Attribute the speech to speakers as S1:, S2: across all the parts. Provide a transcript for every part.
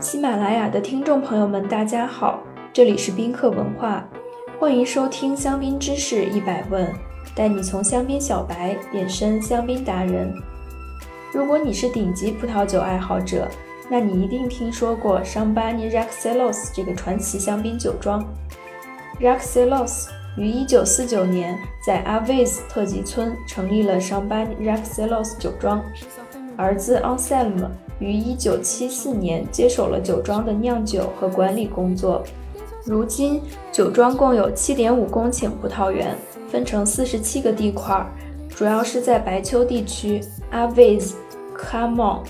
S1: 喜马拉雅的听众朋友们，大家好，这里是宾客文化，欢迎收听香槟知识一百问，带你从香槟小白变身香槟达人。如果你是顶级葡萄酒爱好者，那你一定听说过香巴尼 Raxelos 这个传奇香槟酒庄。Raxelos 于1949年在阿维斯特级村成立了香巴尼 Raxelos 酒庄，儿子 Anselm 于1974年接手了酒庄的酿酒和管理工作。如今，酒庄共有7.5公顷葡萄园，分成47个地块。主要是在白丘地区阿维斯、卡蒙、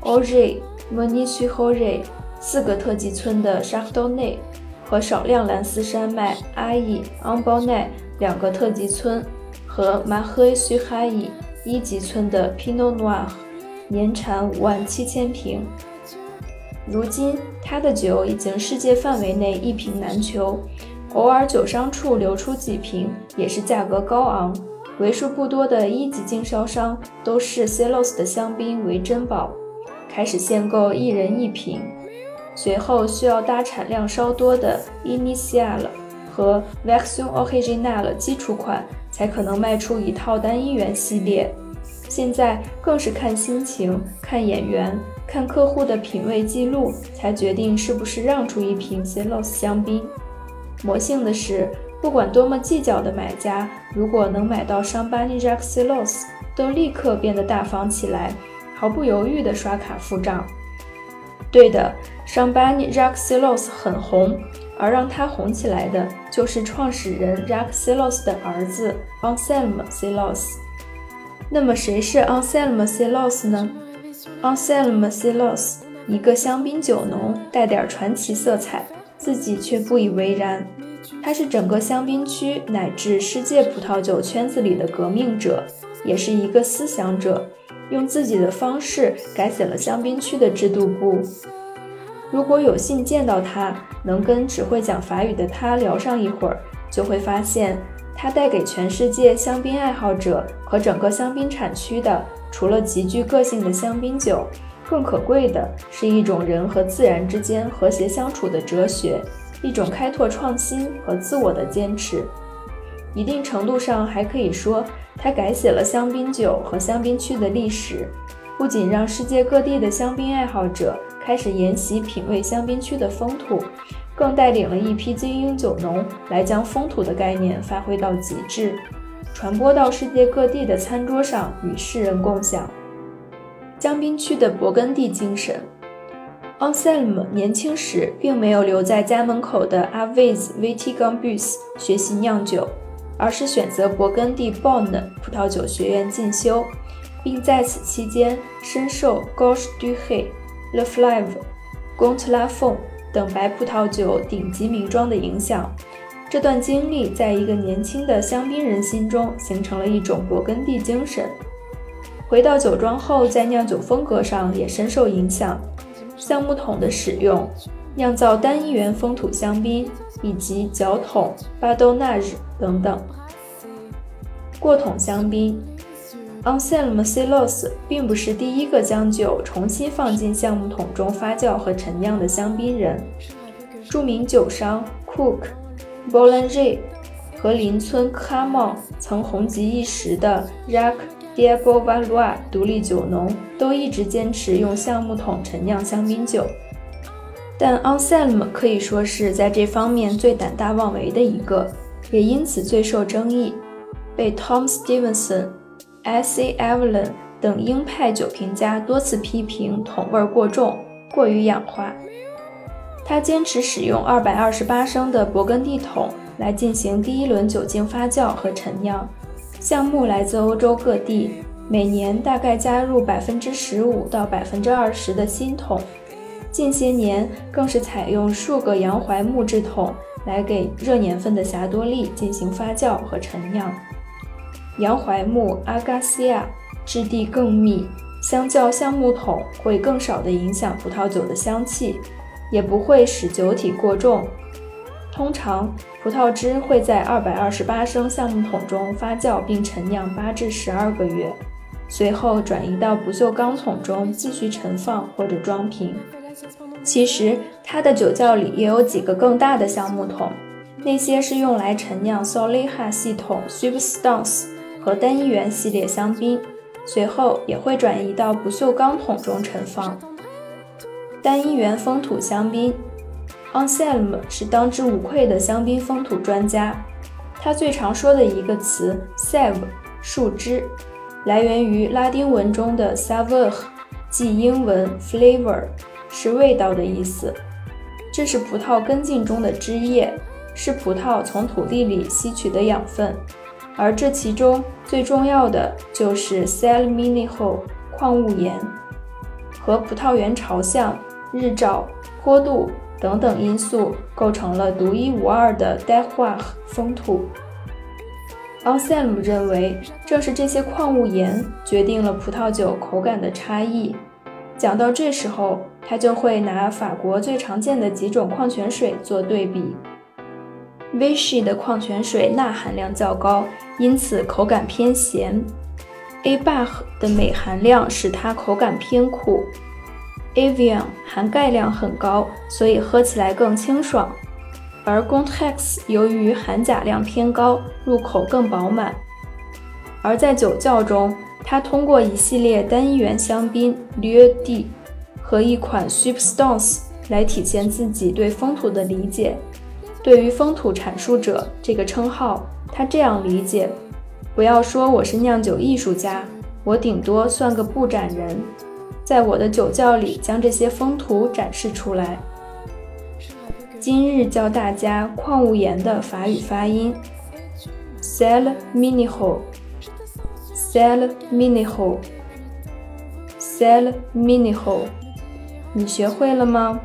S1: 奥瑞、莫尼苏霍瑞四个特级村的沙克多内和少量蓝丝山脉阿伊、昂包奈两个特级村和马赫苏哈伊一级村的皮诺诺尔，年产五万七千瓶。如今，他的酒已经世界范围内一瓶难求，偶尔酒商处流出几瓶，也是价格高昂。为数不多的一级经销商都视 Celos 的香槟为珍宝，开始限购一人一瓶。随后需要搭产量稍多的 Initial 和 Version Original 基础款才可能卖出一套单一元系列。现在更是看心情、看眼缘、看客户的品味记录，才决定是不是让出一瓶 Celos 香槟。魔性的是。不管多么计较的买家，如果能买到商巴尼 Raxelos，都立刻变得大方起来，毫不犹豫地刷卡付账。对的，商巴尼 Raxelos 很红，而让它红起来的，就是创始人 Raxelos 的儿子 Anselm Celos。那么谁是 Anselm Celos 呢？Anselm Celos，一个香槟酒农，带点传奇色彩，自己却不以为然。他是整个香槟区乃至世界葡萄酒圈子里的革命者，也是一个思想者，用自己的方式改写了香槟区的制度部。如果有幸见到他，能跟只会讲法语的他聊上一会儿，就会发现它带给全世界香槟爱好者和整个香槟产区的，除了极具个性的香槟酒，更可贵的是一种人和自然之间和谐相处的哲学。一种开拓创新和自我的坚持，一定程度上还可以说，它改写了香槟酒和香槟区的历史，不仅让世界各地的香槟爱好者开始研习品味香槟区的风土，更带领了一批精英酒农来将风土的概念发挥到极致，传播到世界各地的餐桌上与世人共享。江滨区的勃艮第精神。Onselm 年轻时并没有留在家门口的 a v i s Vitigambus 学习酿酒，而是选择勃艮第 Bonn 葡萄酒学院进修，并在此期间深受 Gauche du Ré、Le Fleuve、Comte Lafon 等白葡萄酒顶级名庄的影响。这段经历在一个年轻的香槟人心中形成了一种勃艮第精神。回到酒庄后，在酿酒风格上也深受影响。橡木桶的使用，酿造单一元风土香槟，以及角桶、巴豆纳日等等。过桶香槟，Anselm Celos 并不是第一个将酒重新放进橡木桶中发酵和陈酿的香槟人。著名酒商 Cook、b o l a n g e r 和邻村 Camon 曾红极一时的 Jacques。Diego Valois 独立酒农都一直坚持用橡木桶陈酿香槟酒，但 Anselm 可以说是在这方面最胆大妄为的一个，也因此最受争议，被 Tom Stevenson、S.A. Evelyn 等鹰派酒评家多次批评桶味过重、过于氧化。他坚持使用228升的勃艮第桶来进行第一轮酒精发酵和陈酿。橡木来自欧洲各地，每年大概加入百分之十五到百分之二十的新桶。近些年更是采用数个洋槐木质桶来给热年份的霞多丽进行发酵和陈酿。洋槐木阿嘎西亚质地更密，相较橡木桶会更少的影响葡萄酒的香气，也不会使酒体过重。通常，葡萄汁会在二百二十八升橡木桶中发酵并陈酿八至十二个月，随后转移到不锈钢桶中继续陈放或者装瓶。其实它的酒窖里也有几个更大的橡木桶，那些是用来陈酿 Soliha 系统 Substance 和单一元系列香槟，随后也会转移到不锈钢桶中陈放。单一元风土香槟，Anselm 是当之无愧的香槟风土专家。他最常说的一个词 “save” 树枝，来源于拉丁文中的 “savoir”，即英文 “flavor”，是味道的意思。这是葡萄根茎中的汁液，是葡萄从土地里吸取的养分。而这其中最重要的就是 “sal mineral” 矿物盐，和葡萄园朝向、日照、坡度。等等因素构成了独一无二的 d e h o i r 风土。Anselm 认为，正是这些矿物盐决定了葡萄酒口感的差异。讲到这时候，他就会拿法国最常见的几种矿泉水做对比。Vichy 的矿泉水钠含量较高，因此口感偏咸。A Bach 的镁含量使它口感偏苦。Avion 含钙量很高，所以喝起来更清爽，而 Gontex 由于含钾量偏高，入口更饱满。而在酒窖中，它通过一系列单一元香槟 Lieu D 和一款 s u p s t a n c e 来体现自己对风土的理解。对于风土阐述者这个称号，他这样理解：不要说我是酿酒艺术家，我顶多算个布展人。在我的酒窖里，将这些风土展示出来。今日教大家矿物盐的法语发音 s e l m i n i h o s e l m i n i h o s e l m i n i h o。你学会了吗？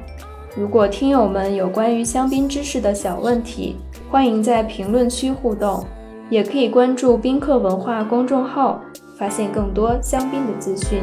S1: 如果听友们有关于香槟知识的小问题，欢迎在评论区互动，也可以关注宾客文化公众号，发现更多香槟的资讯。